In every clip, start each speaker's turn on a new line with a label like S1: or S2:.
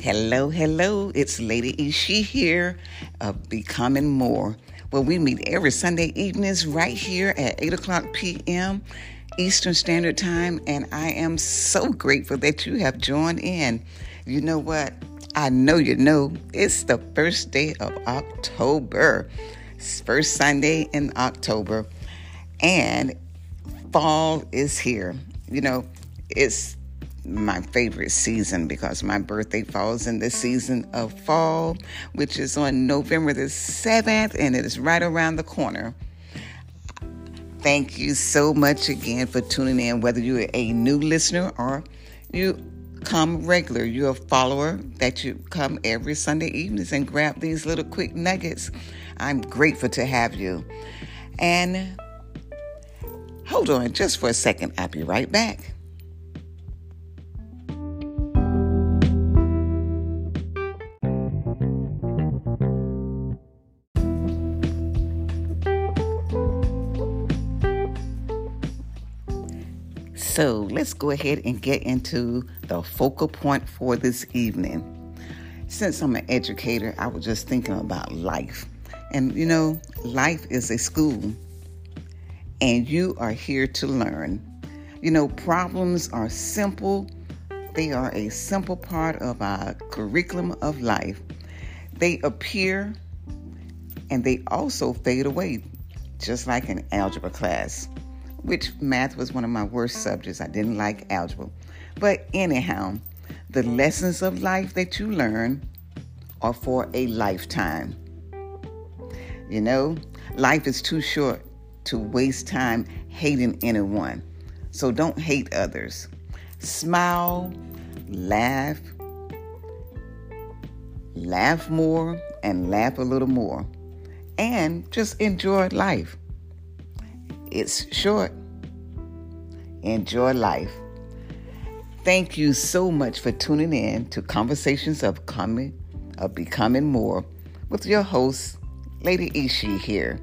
S1: Hello, hello. It's Lady Ishi here of Becoming More, where we meet every Sunday evenings right here at 8 o'clock p.m. Eastern Standard Time. And I am so grateful that you have joined in. You know what? I know you know it's the first day of October, first Sunday in October, and fall is here. You know, it's my favorite season because my birthday falls in the season of fall, which is on November the 7th, and it is right around the corner. Thank you so much again for tuning in, whether you're a new listener or you come regular, you're a follower that you come every Sunday evenings and grab these little quick nuggets. I'm grateful to have you. And hold on just for a second, I'll be right back. So let's go ahead and get into the focal point for this evening. Since I'm an educator, I was just thinking about life. And you know, life is a school, and you are here to learn. You know, problems are simple, they are a simple part of our curriculum of life. They appear and they also fade away, just like an algebra class which math was one of my worst subjects. I didn't like algebra. But anyhow, the lessons of life that you learn are for a lifetime. You know, life is too short to waste time hating anyone. So don't hate others. Smile, laugh, laugh more, and laugh a little more. And just enjoy life. It's short. Enjoy life. Thank you so much for tuning in to Conversations of Coming of Becoming More with your host, Lady Ishi here,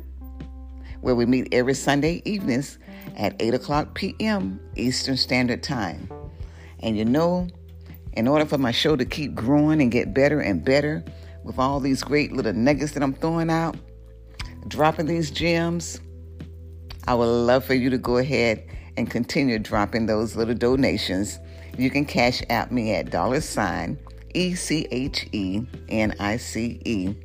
S1: where we meet every Sunday evenings at 8 o'clock p.m. Eastern Standard Time. And you know, in order for my show to keep growing and get better and better with all these great little nuggets that I'm throwing out, dropping these gems, I would love for you to go ahead and continue dropping those little donations. You can Cash App me at dollar sign E C H E N I C E.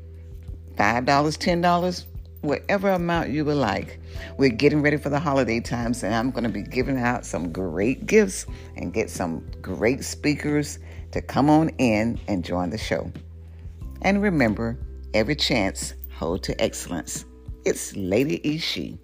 S1: $5, $10, whatever amount you would like. We're getting ready for the holiday times, and I'm going to be giving out some great gifts and get some great speakers to come on in and join the show. And remember, every chance, hold to excellence. It's Lady Ishi.